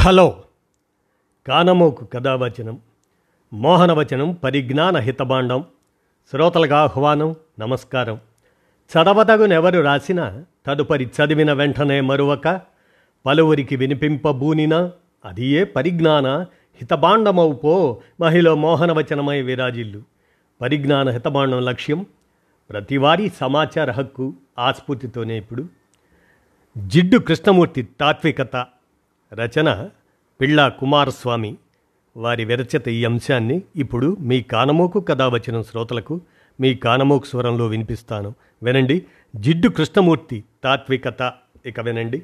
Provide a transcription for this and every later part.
Hello. కానమోకు కథావచనం మోహనవచనం పరిజ్ఞాన హితబాండం శ్రోతలకు ఆహ్వానం నమస్కారం. చదవతగునెవరు రాసిన తదుపరి చదివిన వెంటనే మరువక పలువురికి వినిపింపబూనిన అది ఏ పరిజ్ఞాన హితభాండమవు మహిళ మోహనవచనమై విరాజిల్లు. పరిజ్ఞాన హితబాండం లక్ష్యం ప్రతివారీ సమాచార హక్కు ఆస్ఫూర్తితోనే ఇప్పుడు. జిడ్డు కృష్ణమూర్తి తాత్వికత రచన పిళ్ళా కుమారస్వామి. వారి విరచిత ఈ అంశాన్ని ఇప్పుడు మీ కానమోకు కథ వచ్చిన శ్రోతలకు మీ కానమోకు స్వరంలో వినిపిస్తాను. వినండి. జిడ్డు కృష్ణమూర్తి తాత్వికత ఇక వినండి.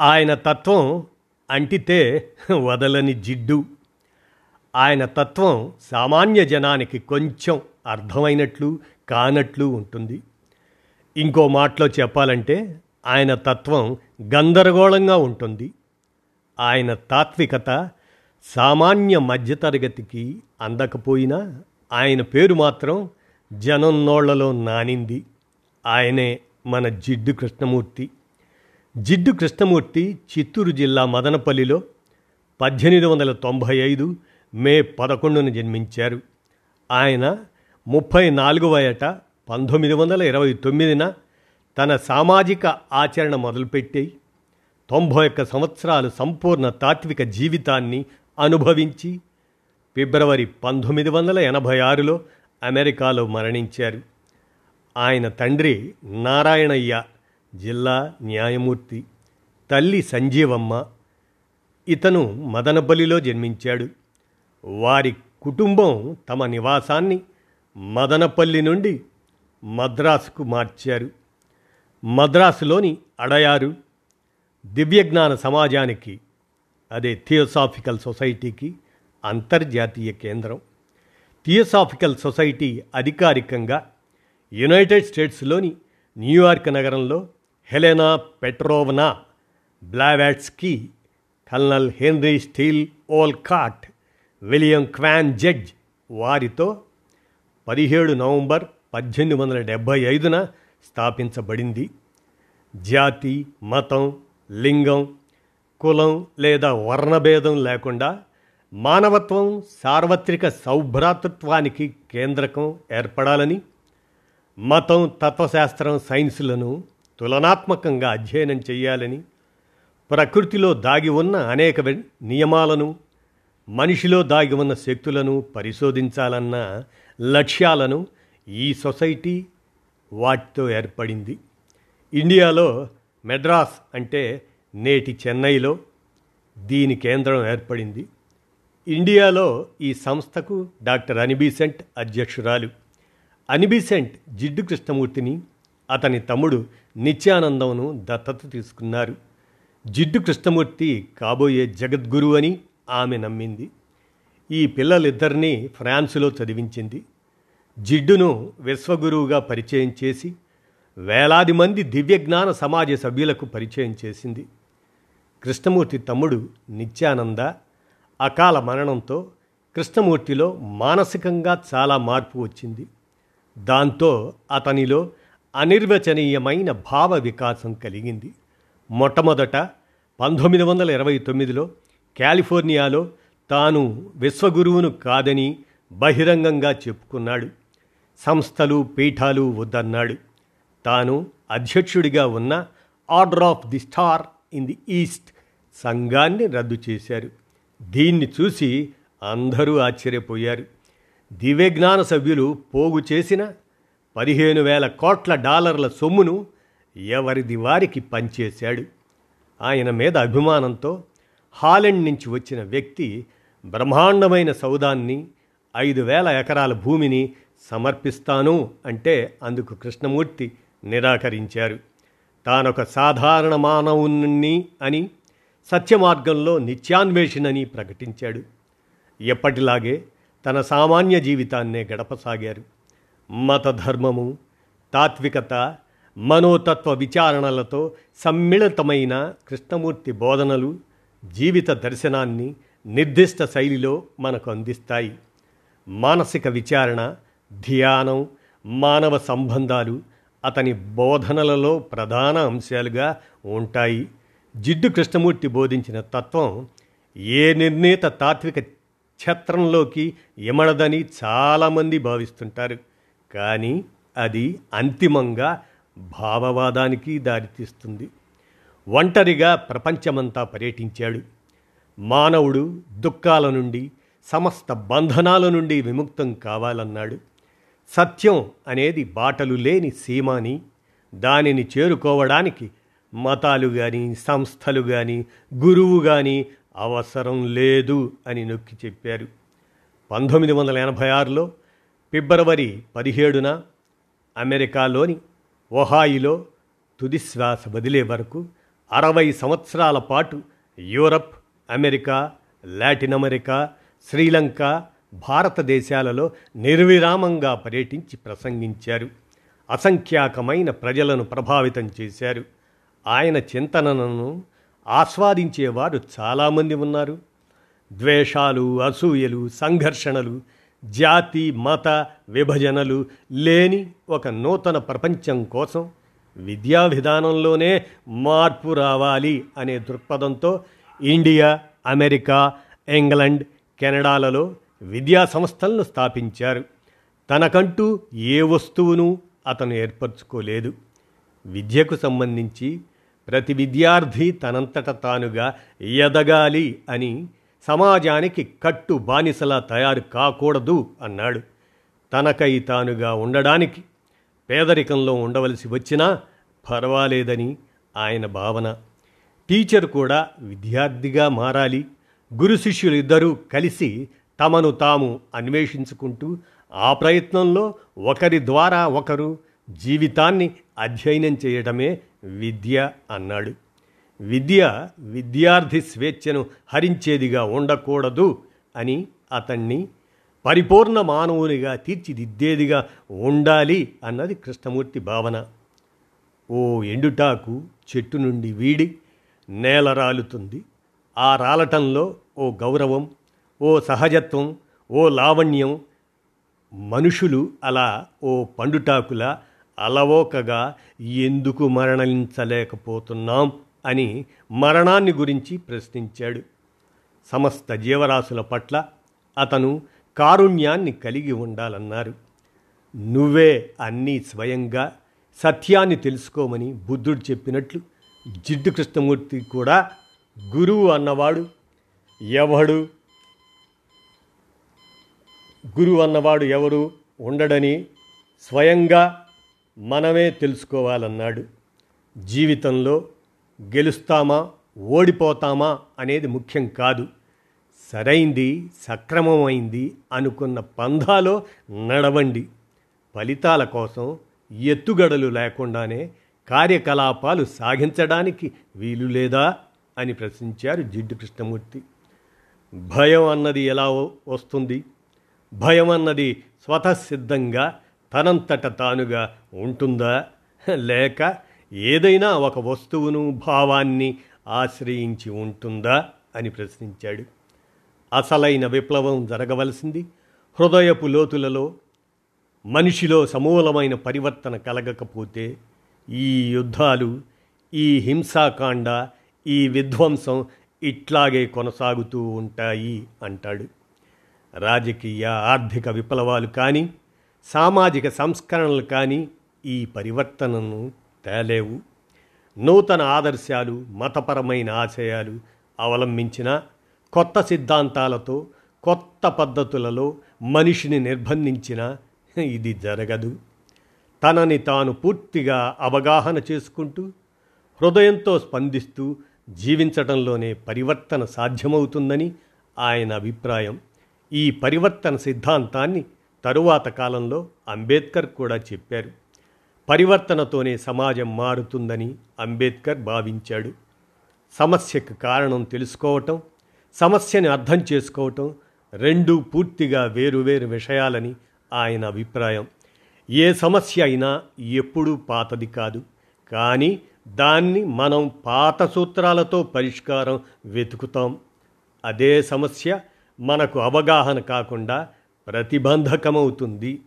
ఆయన తత్వం అంటితే వదలని జిడ్డు. ఆయన తత్వం సామాన్య జనానికి కొంచెం అర్థమైనట్లు కానట్లు ఉంటుంది. ఇంకో మాటలో చెప్పాలంటే ఆయన తత్వం గందరగోళంగా ఉంటుంది. ఆయన తాత్వికత సామాన్య మధ్యతరగతికి అందకపోయినా ఆయన పేరు మాత్రం జనం నోళ్ళలో నానింది. ఆయనే మన జిడ్డు కృష్ణమూర్తి. జిడ్డు కృష్ణమూర్తి చిత్తూరు జిల్లా మదనపల్లిలో పద్దెనిమిది వందల తొంభై ఐదు మే పదకొండున జన్మించారు. ఆయన ముప్పై నాలుగవ ఏట పంతొమ్మిది వందల ఇరవై తొమ్మిదిన తన సామాజిక ఆచరణ మొదలుపెట్టి తొంభై ఒక్క సంవత్సరాలు సంపూర్ణ తాత్విక జీవితాన్ని అనుభవించి ఫిబ్రవరి పంతొమ్మిది వందల ఎనభై ఆరులో అమెరికాలో మరణించారు. ఆయన తండ్రి నారాయణయ్య జిల్లా న్యాయమూర్తి. తల్లి సంజీవమ్మ ఇతను మదనపల్లిలో జన్మించాడు. వారి కుటుంబం తమ నివాసాన్ని మదనపల్లి నుండి మద్రాసుకు మార్చారు. మద్రాసులోని అడయారు దివ్యజ్ఞాన సమాజానికి అదే థియోసాఫికల్ సొసైటీకి అంతర్జాతీయ కేంద్రం. థియోసాఫికల్ సొసైటీ అధికారికంగా యునైటెడ్ స్టేట్స్లోని న్యూయార్క్ నగరంలో Helena Petrovna Blavatsky colonel Henry Steel Olcott William Quan Judge వారితో పదిహేడు నవంబర్ పద్దెనిమిది వందల డెబ్భై ఐదున స్థాపించబడింది. జాతి మతం లింగం కులం లేదా వర్ణభేదం లేకుండా మానవత్వం సార్వత్రిక సౌభ్రాతృత్వానికి కేంద్రకం ఏర్పడాలని మతం తత్వశాస్త్రం సైన్సులను తులనాత్మకంగా అధ్యయనం చేయాలని ప్రకృతిలో దాగి ఉన్న అనేక నియమాలను మనిషిలో దాగి ఉన్న శక్తులను పరిశోధించాలన్న లక్ష్యాలను ఈ సొసైటీ వాటితో ఏర్పడింది. ఇండియాలో మెడ్రాస్ అంటే నేటి చెన్నైలో దీని కేంద్రం ఏర్పడింది. ఇండియాలో ఈ సంస్థకు డాక్టర్ అనిబీసెంట్ అధ్యక్షురాలు. అనిబీసెంట్ జిడ్డు కృష్ణమూర్తిని అతని తమ్ముడు నిత్యానందంను దత్తత తీసుకున్నారు. జిడ్డు కృష్ణమూర్తి కాబోయే జగద్గురు అని ఆమె నమ్మింది. ఈ పిల్లలిద్దరినీ ఫ్రాన్సులో చదివించింది. జిడ్డును విశ్వగురువుగా పరిచయం చేసి వేలాది మంది దివ్యజ్ఞాన సమాజ సభ్యులకు పరిచయం చేసింది. కృష్ణమూర్తి తమ్ముడు నిత్యానంద అకాల మరణంతో కృష్ణమూర్తిలో మానసికంగా చాలా మార్పు వచ్చింది. దాంతో అతనిలో అనిర్వచనీయమైన భావ వికాసం కలిగింది. మొట్టమొదట పంతొమ్మిది వందల ఇరవై తొమ్మిదిలో కాలిఫోర్నియాలో తాను విశ్వగురువును కాదని బహిరంగంగా చెప్పుకున్నాడు. సంస్థలు పీఠాలు వద్దన్నాడు. తాను అధ్యక్షుడిగా ఉన్న order of the star in the east సంఘాన్ని రద్దు చేశారు. దీన్ని చూసి అందరూ ఆశ్చర్యపోయారు. దివ్యజ్ఞాన సభ్యులు పోగు చేసిన పదిహేను వేల కోట్ల డాలర్ల సొమ్మును ఎవరిది వారికి పంచేశాడు ఆయన మీద అభిమానంతో హాలెండ్ నుంచి వచ్చిన వ్యక్తి బ్రహ్మాండమైన సౌదాన్ని ఐదు వేల ఎకరాల భూమిని సమర్పిస్తాను అంటే అందుకు కృష్ణమూర్తి నిరాకరించారు. తానొక సాధారణ మానవుని అని సత్యమార్గంలో నిత్యాన్వేషణని ప్రకటించాడు. ఎప్పటిలాగే తన సామాన్య జీవితాన్నే గడపసాగారు. మతధర్మము తాత్వికత మనోతత్వ విచారణలతో సమ్మిళితమైన కృష్ణమూర్తి బోధనలు జీవిత దర్శనాన్ని నిర్దిష్ట శైలిలో మనకు అందిస్తాయి. మానసిక విచారణ ధ్యానం మానవ సంబంధాలు అతని బోధనలలో ప్రధాన అంశాలుగా ఉంటాయి. జిడ్డు కృష్ణమూర్తి బోధించిన తత్వం ఏ నిర్ణీత తాత్విక ఛత్రంలోకి ఇమడదని చాలామంది భావిస్తుంటారు. కానీ అది అంతిమంగా భావవాదానికి దారితీస్తుంది. ఒంటరిగా ప్రపంచమంతా పర్యటించాడు. మానవుడు దుఃఖాల నుండి సమస్త బంధనాల నుండి విముక్తం కావాలన్నాడు. సత్యం అనేది బాటలు లేని సీమాని దానిని చేరుకోవడానికి మతాలు కానీ సంస్థలు కానీ గురువు కానీ అవసరం లేదు అని నొక్కి చెప్పారు. పంతొమ్మిది వందల ఎనభై ఆరులో ఫిబ్రవరి పదిహేడున అమెరికాలోని ఒహాయిలో తుది శ్వాస వదిలే వరకు అరవై సంవత్సరాల పాటు Europe America Latin America Sri Lanka భారతదేశాలలో నిర్విరామంగా పర్యటించి ప్రసంగించారు. అసంఖ్యాకమైన ప్రజలను ప్రభావితం చేశారు. ఆయన చింతనను ఆస్వాదించేవారు చాలామంది ఉన్నారు. ద్వేషాలు అసూయలు సంఘర్షణలు జాతి మత విభజనలు లేని ఒక నూతన ప్రపంచం కోసం విద్యా విధానంలోనే మార్పు రావాలి అనే దృక్పథంతో ఇండియా అమెరికా ఇంగ్లండ్ కెనడాలలో విద్యా సంస్థలను స్థాపించారు. తనకంటూ ఏ వస్తువును అతను ఏర్పరచుకోలేదు. విద్యకు సంబంధించి ప్రతి విద్యార్థి తనంతట తానుగా ఎదగాలి అని సమాజానికి కట్టు బానిసలా తయారు కాకూడదు అన్నాడు. తనకై తానుగా ఉండడానికి పేదరికంలో ఉండవలసి వచ్చినా పర్వాలేదని ఆయన భావన. టీచర్ కూడా విద్యార్థిగా మారాలి. గురు శిష్యులు ఇద్దరూ కలిసి తమను తాము అన్వేషించుకుంటూ ఆ ప్రయత్నంలో ఒకరి ద్వారా ఒకరు జీవితాన్ని అధ్యయనం చేయడమే విద్య అన్నాడు. విద్య విద్యార్థి స్వేచ్ఛను హరించేదిగా ఉండకూడదు అని అతన్ని పరిపూర్ణ మానవునిగా తీర్చిదిద్దేదిగా ఉండాలి అన్నది కృష్ణమూర్తి భావన. ఓ ఎండుటాకు చెట్టు నుండి వీడి నేల రాలుతుంది. ఆ రాలటంలో ఓ గౌరవం ఓ సహజత్వం ఓ లావణ్యం మనుషులు అలా ఓ పండుటాకుల అలవోకగా ఎందుకు మరణించలేకపోతున్నాం అని మరణాన్ని గురించి ప్రశ్నించాడు. సమస్త జీవరాశుల పట్ల అతను కారుణ్యాన్ని కలిగి ఉండాలన్నారు. నువ్వే అన్నీ స్వయంగా సత్యాన్ని తెలుసుకోమని బుద్ధుడు చెప్పినట్లు జిడ్డు కృష్ణమూర్తి కూడా గురువు అన్నవాడు. ఎవడు? గురువు అన్నవాడు ఎవరు ఉండడని స్వయంగా మనమే తెలుసుకోవాలన్నాడు. జీవితంలో గెలుస్తామా ఓడిపోతామా అనేది ముఖ్యం కాదు. సరైంది సక్రమమైంది అనుకున్న పంధాలో నడవండి. ఫలితాల కోసం ఎత్తుగడలు లేకుండానే కార్యకలాపాలు సాగించడానికి వీలు లేదా అని ప్రశ్నించారు జిడ్డు కృష్ణమూర్తి. భయం అన్నది ఎలా వస్తుంది? భయం అన్నది స్వతసిద్ధంగా తనంతట తానుగా ఉంటుందా? లేక ఏదైనా ఒక వస్తువును భావాన్ని ఆశ్రయించి ఉంటుందా? అని ప్రశ్నించాడు. అసలైన విప్లవం జరగవలసింది. హృదయపు లోతులలో మనిషిలో సమూలమైన పరివర్తన కలగకపోతే ఈ యుద్ధాలు ఈ హింసాకాండ ఈ విధ్వంసం ఇట్లాగే కొనసాగుతూ ఉంటాయి అంటాడు. రాజకీయ ఆర్థిక విప్లవాలు కానీ సామాజిక సంస్కరణలు కానీ ఈ పరివర్తనను తేలేవు. నూతన ఆదర్శాలు మతపరమైన ఆశయాలు అవలంబించిన కొత్త సిద్ధాంతాలతో కొత్త పద్ధతులలో మనిషిని నిర్బంధించిన ఇది జరగదు. తనని తాను పూర్తిగా అవగాహన చేసుకుంటూ హృదయంతో స్పందిస్తూ జీవించటంలోనే పరివర్తన సాధ్యమవుతుందని ఆయన అభిప్రాయం. ఈ పరివర్తన సిద్ధాంతాన్ని తరువాత కాలంలో అంబేద్కర్ కూడా చెప్పారు. పరివర్తనతోనే సమాజం మారుతుందని అంబేద్కర్ భావించాడు. సమస్యకు కారణం తెలుసుకోవటం సమస్యని అర్థం చేసుకోవటం రెండు పూర్తిగా వేరువేరు విషయాలని ఆయన అభిప్రాయం. ఏ సమస్య అయినా ఎప్పుడూ పాతది కాదు. కానీ దాన్ని మనం పాత సూత్రాలతో పరిష్కారం వెతుకుతాం. అదే సమస్య మనకు అవగాహన కాకుండా ప్రతిబంధకమవుతుంది.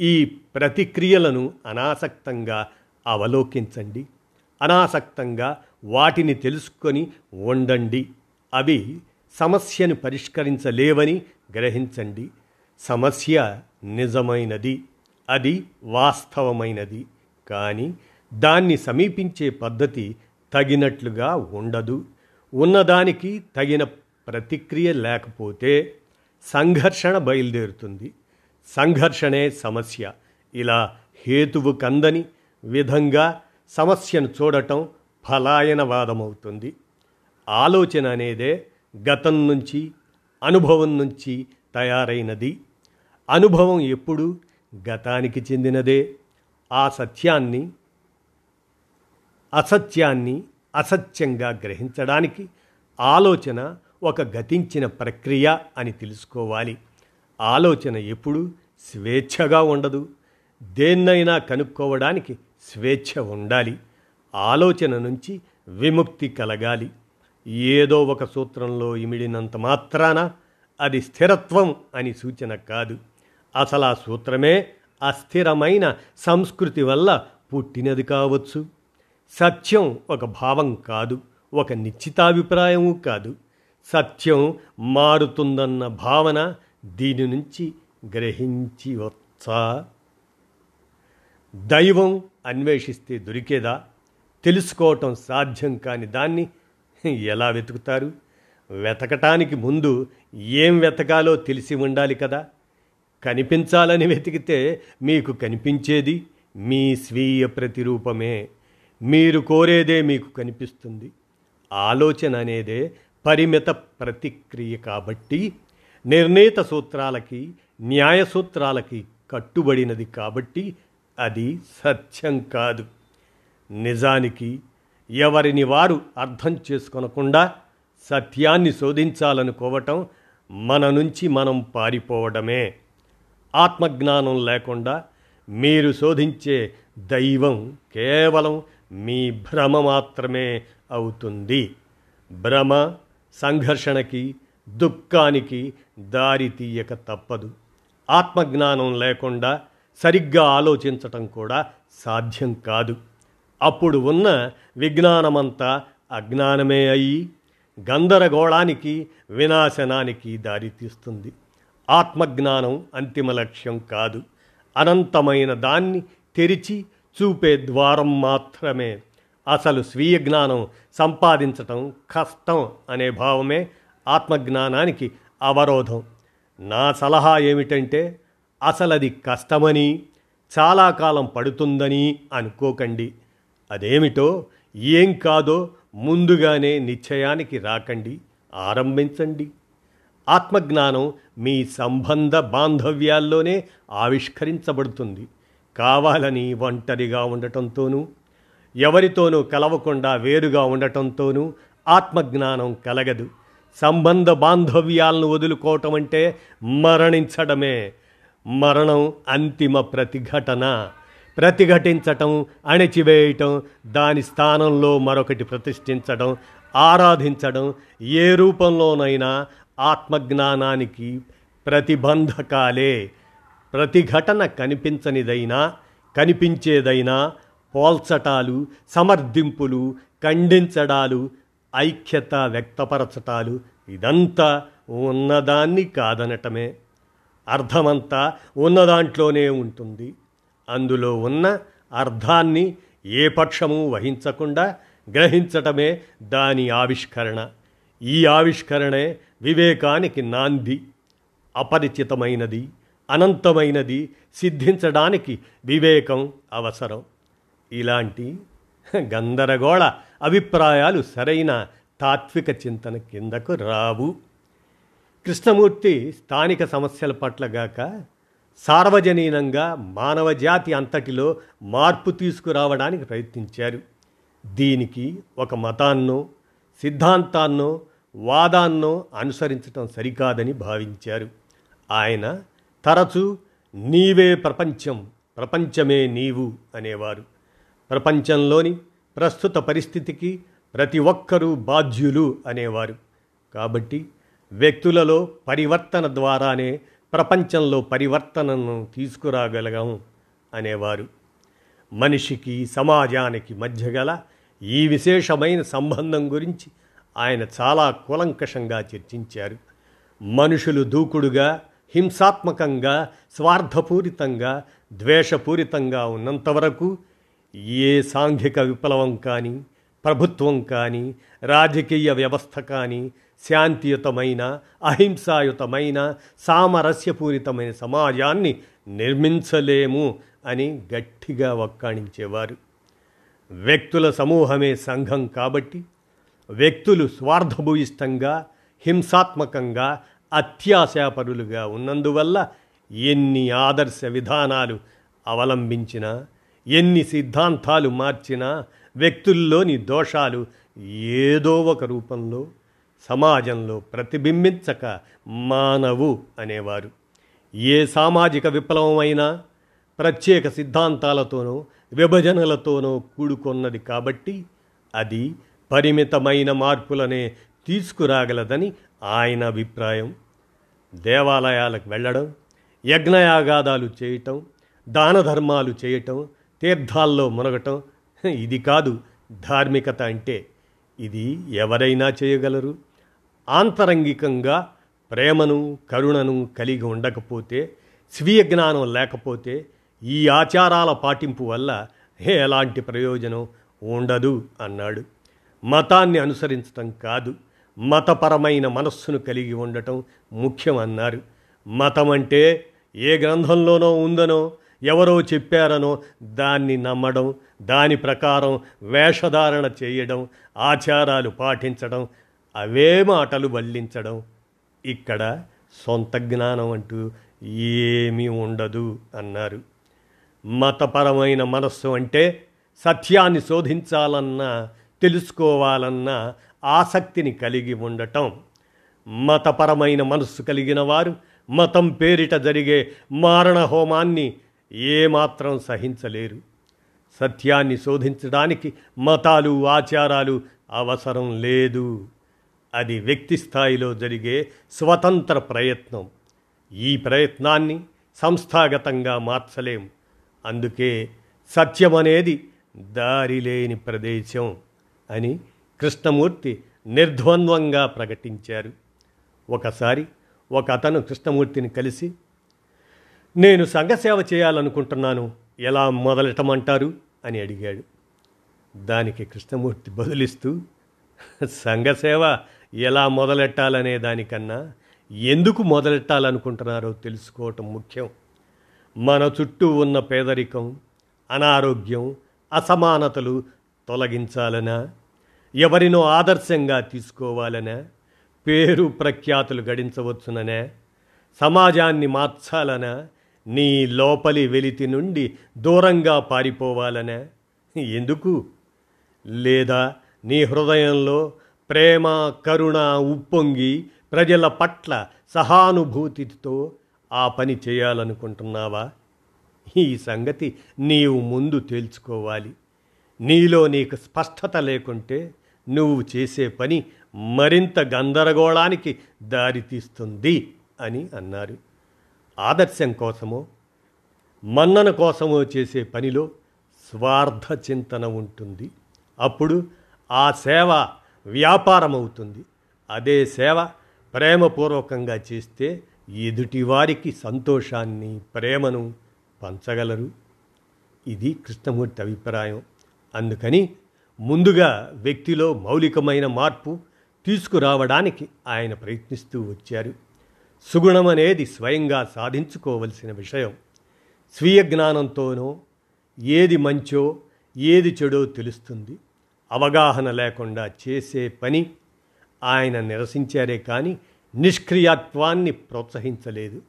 ఈ ప్రతిక్రియలను అనాసక్తంగా అవలోకించండి. అనాసక్తంగా వాటిని తెలుసుకొని ఉండండి అవి సమస్యను పరిష్కరించలేవని గ్రహించండి. సమస్య నిజమైనది. అది వాస్తవమైనది. కానీ దాన్ని సమీపించే పద్ధతి తగినట్లుగా ఉండదు. ఉన్నదానికి తగిన ప్రతిక్రియ లేకపోతే సంఘర్షణ బయలుదేరుతుంది. సంఘర్షణే సమస్య. ఇలా హేతువు కందని విధంగా సమస్యను చూడటం ఫలాయనవాదమవుతుంది ఆలోచన అనేదే గతం నుంచి అనుభవం నుంచి తయారైనది. అనుభవం ఎప్పుడు? గతానికి చెందినదే. ఆ సత్యాన్ని అసత్యాన్ని అసత్యంగా గ్రహించడానికి ఆలోచన ఒక గతించిన ప్రక్రియ అని తెలుసుకోవాలి. ఆలోచన ఎప్పుడు స్వేచ్ఛగా ఉండదు. దేన్నైనా కనుక్కోవడానికి స్వేచ్ఛ ఉండాలి. ఆలోచన నుంచి విముక్తి కలగాలి. ఏదో ఒక సూత్రంలో ఇమిడినంత మాత్రాన అది స్థిరత్వం అని సూచన కాదు. అసలు ఆ సూత్రమే అస్థిరమైన సంస్కృతి వల్ల పుట్టినది కావచ్చు. సత్యం ఒక భావం కాదు. ఒక నిశ్చితాభిప్రాయము కాదు. సత్యం మారుతుందన్న భావన దీని నుంచి గ్రహించవచ్చా దైవం అన్వేషిస్తే దొరికేదా? తెలుసుకోవటం సాధ్యం కాని దాన్ని ఎలా వెతుకుతారు? వెతకటానికి ముందు ఏం వెతకాలో తెలిసి ఉండాలి కదా. కనిపించాలని వెతికితే మీకు కనిపించేది మీ స్వీయ ప్రతిరూపమే. మీరు కోరేదే మీకు కనిపిస్తుంది. ఆలోచన అనేదే పరిమిత ప్రతిక్రియ కాబట్టి నిర్ణీత సూత్రాలకి న్యాయ సూత్రాలకి కట్టుబడినది కాబట్టి అది సత్యం కాదు. నిజానికి ఎవరిని వారు అర్థం చేసుకొనకుండా సత్యాన్ని శోధించాలనుకోవటం మన నుంచి మనం పారిపోవడమే. ఆత్మజ్ఞానం లేకుండా మీరు శోధించే దైవం కేవలం మీ భ్రమ మాత్రమే అవుతుంది. భ్రమ సంఘర్షణకి దుఃఖానికి దారి తీయక తప్పదు. ఆత్మజ్ఞానం లేకుండా సరిగ్గా ఆలోచించటం కూడా సాధ్యం కాదు. అప్పుడు ఉన్న విజ్ఞానమంతా అజ్ఞానమే అయి గందరగోళానికి వినాశనానికి దారితీస్తుంది ఆత్మజ్ఞానం అంతిమ లక్ష్యం కాదు. అనంతమైన దాన్ని తెరిచి చూపే ద్వారం మాత్రమే. అసలు స్వీయ జ్ఞానం సంపాదించటం కష్టం అనే భావమే ఆత్మజ్ఞానానికి అవరోధం. నా సలహా ఏమిటంటే అసలు అది కష్టమని చాలా కాలం పడుతుందని అనుకోకండి. అదేమిటో ఏం కాదో ముందుగానే నిశ్చయానికి రాకండి ఆరంభించండి. ఆత్మజ్ఞానం మీ సంబంధ బాంధవ్యాల్లోనే ఆవిష్కరించబడుతుంది. కావాలని ఒంటరిగా ఉండటంతోనూ ఎవరితోనూ కలవకుండా వేరుగా ఉండటంతోనూ ఆత్మజ్ఞానం కలగదు. సంబంధ బాంధవ్యాలను వదులుకోవటం అంటే మరణించడమే. మరణం అంతిమ ప్రతిఘటన. ప్రతిఘటించటం అణచివేయటం దాని స్థానంలో మరొకటి ప్రతిష్ఠించడం ఆరాధించడం ఏ రూపంలోనైనా ఆత్మజ్ఞానానికి ప్రతిబంధకాలే. ప్రతిఘటన కనిపించనిదైనా కనిపించేదైనా పోల్చటాలు సమర్థింపులు ఖండించడాలు ఐక్యత వ్యక్తపరచటాలు ఇదంతా ఉన్నదాన్ని కాదనటమే. అర్థమంతా ఉన్నదాంట్లోనే ఉంటుంది. అందులో ఉన్న అర్థాన్ని ఏ పక్షము వహించకుండా గ్రహించటమే దాని ఆవిష్కరణ. ఈ ఆవిష్కరణే వివేకానికి నాంది. అపరిచితమైనది అనంతమైనది సిద్ధించడానికి వివేకం అవసరం. ఇలాంటి గందరగోళ అభిప్రాయాలు సరైన తాత్విక చింతన కిందకు రావు. కృష్ణమూర్తి స్థానిక సమస్యల పట్ల గాక సార్వజనీనంగా మానవ జాతి అంతటిలో మార్పు తీసుకురావడానికి ప్రయత్నించారు. దీనికి ఒక మతాన్నో సిద్ధాంతాన్నో వాదాన్నో అనుసరించటం సరికాదని భావించారు. ఆయన తరచూ నీవే ప్రపంచం ప్రపంచమే నీవు అనేవారు. ప్రపంచంలోని ప్రస్తుత పరిస్థితికి ప్రతి ఒక్కరూ బాధ్యులు అనేవారు. కాబట్టి వ్యక్తులలో పరివర్తన ద్వారానే ప్రపంచంలో పరివర్తనను తీసుకురాగలగాము అనేవారు. మనిషికి సమాజానికి మధ్య గల ఈ విశేషమైన సంబంధం గురించి ఆయన చాలా కూలంకషంగా చర్చించారు. మనుషులు దూకుడుగా హింసాత్మకంగా స్వార్థపూరితంగా ద్వేషపూరితంగా ఉన్నంతవరకు ఏ సాంఘిక విప్లవం కానీ ప్రభుత్వం కానీ రాజకీయ వ్యవస్థ కానీ శాంతియుతమైన అహింసాయుతమైన సామరస్యపూరితమైన సమాజాన్ని నిర్మించలేము అని గట్టిగా వక్కాణించేవారు. వ్యక్తుల సమూహమే సంఘం కాబట్టి వ్యక్తులు స్వార్థభూయిష్టంగా హింసాత్మకంగా అత్యాశాపరులుగా ఉన్నందువల్ల ఎన్ని ఆదర్శ విధానాలు అవలంబించినా ఎన్ని సిద్ధాంతాలు మార్చినా వ్యక్తుల్లోని దోషాలు ఏదో ఒక రూపంలో సమాజంలో ప్రతిబింబించక మానవు అనేవారు. ఏ సామాజిక విప్లవమైనా ప్రత్యేక సిద్ధాంతాలతోనో విభజనలతోనో కూడుకొన్నది కాబట్టి అది పరిమితమైన మార్పులనే తీసుకురాగలదని ఆయన అభిప్రాయం. దేవాలయాలకు వెళ్ళడం యజ్ఞయాగాదాలు చేయటం దాన ధర్మాలు చేయటం తీర్థాల్లో మునగటం. ఇది కాదు ధార్మికత అంటే. ఇది ఎవరైనా చేయగలరు. ఆంతరంగికంగా ప్రేమను కరుణను కలిగి ఉండకపోతే స్వీయ జ్ఞానం లేకపోతే ఈ ఆచారాల పాటింపు వల్ల ఎలాంటి ప్రయోజనం ఉండదు అన్నాడు. మతాన్ని అనుసరించటం కాదు. మతపరమైన మనస్సును కలిగి ఉండటం ముఖ్యం అన్నారు. మతం అంటే ఏ గ్రంథంలోనో ఉందనో ఎవరో చెప్పారనో దాన్ని నమ్మడం దాని ప్రకారం వేషధారణ చేయడం ఆచారాలు పాటించడం అవే మాటలు వల్లించడం. ఇక్కడ సొంత జ్ఞానం అంటూ ఏమీ ఉండదు అన్నారు. మతపరమైన మనస్సు అంటే సత్యాన్ని శోధించాలన్నా తెలుసుకోవాలన్న ఆసక్తిని కలిగి ఉండటం. మతపరమైన మనస్సు కలిగిన వారు మతం పేరిట జరిగే మారణ హోమాన్ని ఏమాత్రం సహించలేరు. సత్యాన్ని శోధించడానికి మతాలు ఆచారాలు అవసరం లేదు. అది వ్యక్తి స్థాయిలో జరిగే స్వతంత్ర ప్రయత్నం. ఈ ప్రయత్నాన్ని సంస్థాగతంగా మార్చలేం. అందుకే సత్యం అనేది దారి లేని ప్రదేశం అని కృష్ణమూర్తి నిర్ద్వంద్వంగా ప్రకటించారు. ఒకసారి ఒక అతను కృష్ణమూర్తిని కలిసి నేను సంఘసేవ చేయాలనుకుంటున్నాను. ఎలా మొదలెట్టమంటారు? అని అడిగాడు. దానికి కృష్ణమూర్తి బదులిస్తూ సంఘసేవ ఎలా మొదలెట్టాలనే దానికన్నా ఎందుకు మొదలెట్టాలనుకుంటున్నారో తెలుసుకోవటం ముఖ్యం. మన చుట్టూ ఉన్న పేదరికం అనారోగ్యం అసమానతలు తొలగించాలనా? ఎవరినో ఆదర్శంగా తీసుకోవాలనా? పేరు ప్రఖ్యాతులు గడించవచ్చుననే? సమాజాన్ని మార్చాలనా? నీ లోపలి వెలితి నుండి దూరంగా పారిపోవాలనే. ఎందుకు? లేదా నీ హృదయంలో ప్రేమ కరుణ ఉప్పొంగి ప్రజల పట్ల సహానుభూతితో ఆ పని చేయాలనుకుంటున్నావా? ఈ సంగతి నీవు ముందు తేల్చుకోవాలి నీలో నీకు స్పష్టత లేకుంటే నువ్వు చేసే పని మరింత గందరగోళానికి దారితీస్తుంది అని అన్నారు. ఆదర్శం కోసమో మన్నన కోసమో చేసే పనిలో స్వార్థ చింతన ఉంటుంది. అప్పుడు ఆ సేవ వ్యాపారం అవుతుంది అదే సేవ ప్రేమపూర్వకంగా చేస్తే ఎదుటివారికి సంతోషాన్ని ప్రేమను పంచగలరు. ఇది కృష్ణమూర్తి అభిప్రాయం. అందుకని ముందుగా వ్యక్తిలో మౌలికమైన మార్పు తీసుకురావడానికి ఆయన ప్రయత్నిస్తూ వచ్చారు. సుగుణం అనేది స్వయంగా సాధించుకోవలసిన విషయం. స్వీయ జ్ఞానంతోనో ఏది మంచో ఏది చెడో తెలుస్తుంది. అవగాహన లేకుండా చేసే పని ఆయన నిరసించారే కానీ నిష్క్రియాత్వాన్ని ప్రోత్సహించలేదు.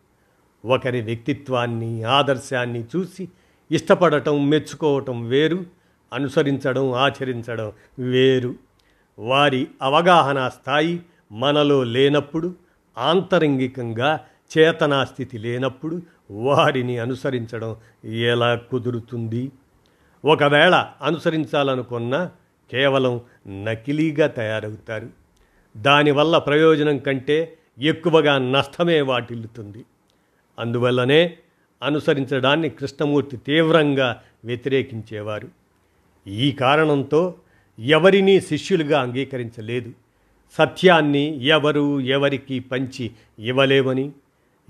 ఒకరి వ్యక్తిత్వాన్ని ఆదర్శాన్ని చూసి ఇష్టపడటం మెచ్చుకోవటం వేరు అనుసరించడం ఆచరించడం వేరు. వారి అవగాహన స్థాయి మనలో లేనప్పుడు ఆంతరంగికంగా చేతనా స్థితి లేనప్పుడు వారిని అనుసరించడం ఎలా కుదురుతుంది? ఒకవేళ అనుసరించాలనుకున్నా కేవలం నకిలీగా తయారవుతారు. దానివల్ల ప్రయోజనం కంటే ఎక్కువగా నష్టమే వాటిల్లుతుంది. అందువల్లనే అనుసరించడాన్ని కృష్ణమూర్తి తీవ్రంగా వ్యతిరేకించేవారు. ఈ కారణంతో ఎవరినీ శిష్యులుగా అంగీకరించలేదు. సత్యాన్ని ఎవరు ఎవరికి పంచి ఇవ్వలేమని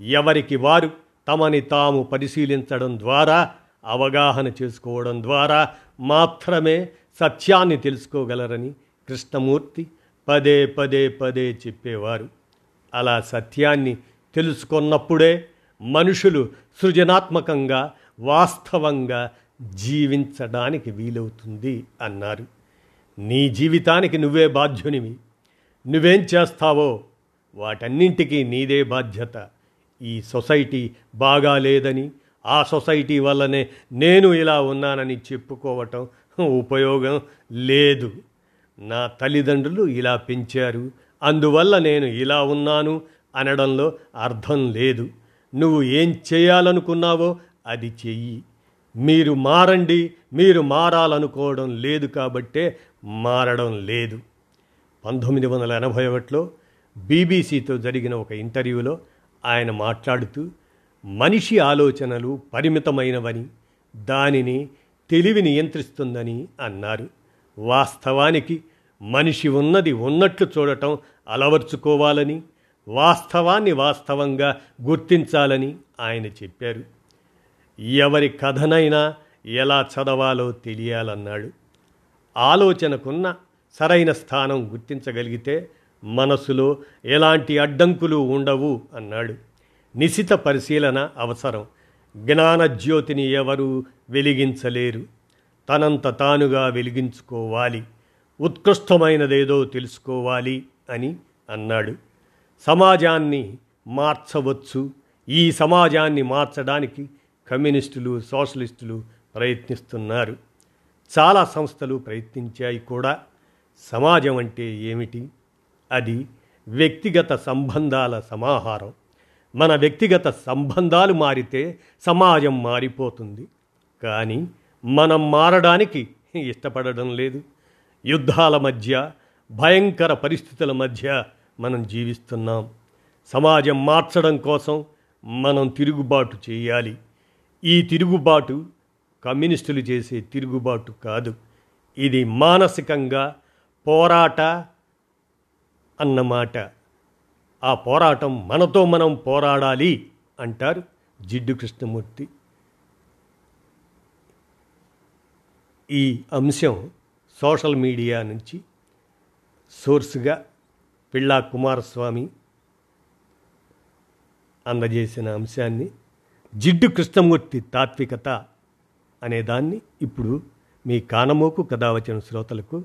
ఎవరికి వారు తమని తాము పరిశీలించడం ద్వారా అవగాహన చేసుకోవడం ద్వారా మాత్రమే సత్యాన్ని తెలుసుకోగలరని కృష్ణమూర్తి పదే పదే పదే చెప్పేవారు. అలా సత్యాన్ని తెలుసుకున్నప్పుడే మనుషులు సృజనాత్మకంగా వాస్తవంగా జీవించడానికి వీలవుతుంది అన్నారు. నీ జీవితానికి నువ్వే బాధ్యునివి. నువ్వేం చేస్తావో? వాటన్నింటికీ నీదే బాధ్యత. ఈ సొసైటీ బాగా లేదని ఆ సొసైటీ వల్లనే నేను ఇలా ఉన్నానని చెప్పుకోవటం ఉపయోగం లేదు. నా తల్లిదండ్రులు ఇలా పెంచారు. అందువల్ల నేను ఇలా ఉన్నాను అనడంలో అర్థం లేదు. నువ్వు ఏం చేయాలనుకున్నావో అది చెయ్యి. మీరు మారండి మీరు మారాలనుకోవడం లేదు కాబట్టే మారడం లేదు. పంతొమ్మిది వందల ఎనభై ఒకటిలో బీబీసీతో జరిగిన ఒక ఇంటర్వ్యూలో ఆయన మాట్లాడుతూ మనిషి ఆలోచనలు పరిమితమైనవని దానిని తెలివి నియంత్రిస్తుందని అన్నారు. వాస్తవానికి మనిషి ఉన్నది ఉన్నట్లు చూడటం అలవర్చుకోవాలని వాస్తవాన్ని వాస్తవంగా గుర్తించాలని ఆయన చెప్పారు. ఎవరి కథనైనా ఎలా చదవాలో తెలియాలన్నాడు. ఆలోచనకున్న సరైన స్థానం గుర్తించగలిగితే మనసులో ఎలాంటి అడ్డంకులు ఉండవు అన్నాడు. నిశిత పరిశీలన అవసరం. జ్ఞానజ్యోతిని ఎవరూ వెలిగించలేరు. తనంత తానుగా వెలిగించుకోవాలి. ఉత్కృష్టమైనదేదో తెలుసుకోవాలి అని అన్నాడు. సమాజాన్ని మార్చవచ్చు. ఈ సమాజాన్ని మార్చడానికి కమ్యూనిస్టులు సోషలిస్టులు ప్రయత్నిస్తున్నారు. చాలా సంస్థలు ప్రయత్నించాయి కూడా. సమాజం అంటే ఏమిటి? అది వ్యక్తిగత సంబంధాల సమాహారం. మన వ్యక్తిగత సంబంధాలు మారితే సమాజం మారిపోతుంది. కానీ మనం మారడానికి ఇష్టపడడం లేదు. యుద్ధాల మధ్య భయంకర పరిస్థితుల మధ్య మనం జీవిస్తున్నాం. సమాజం మార్చడం కోసం మనం తిరుగుబాటు చేయాలి. ఈ తిరుగుబాటు కమ్యూనిస్టులు చేసే తిరుగుబాటు కాదు. ఇది మానసికంగా పోరాట అన్నమాట. ఆ పోరాటం మనతో మనం పోరాడాలి అంటారు జిడ్డు కృష్ణమూర్తి. ఈ అంశం సోషల్ మీడియా నుంచి సోర్స్గా పిళ్ళా కుమారస్వామి అందజేసిన అంశాన్ని జిడ్డు కృష్ణమూర్తి తాత్వికత అనేదాన్ని ఇప్పుడు మీ కానమోకు కథావచన శ్రోతలకు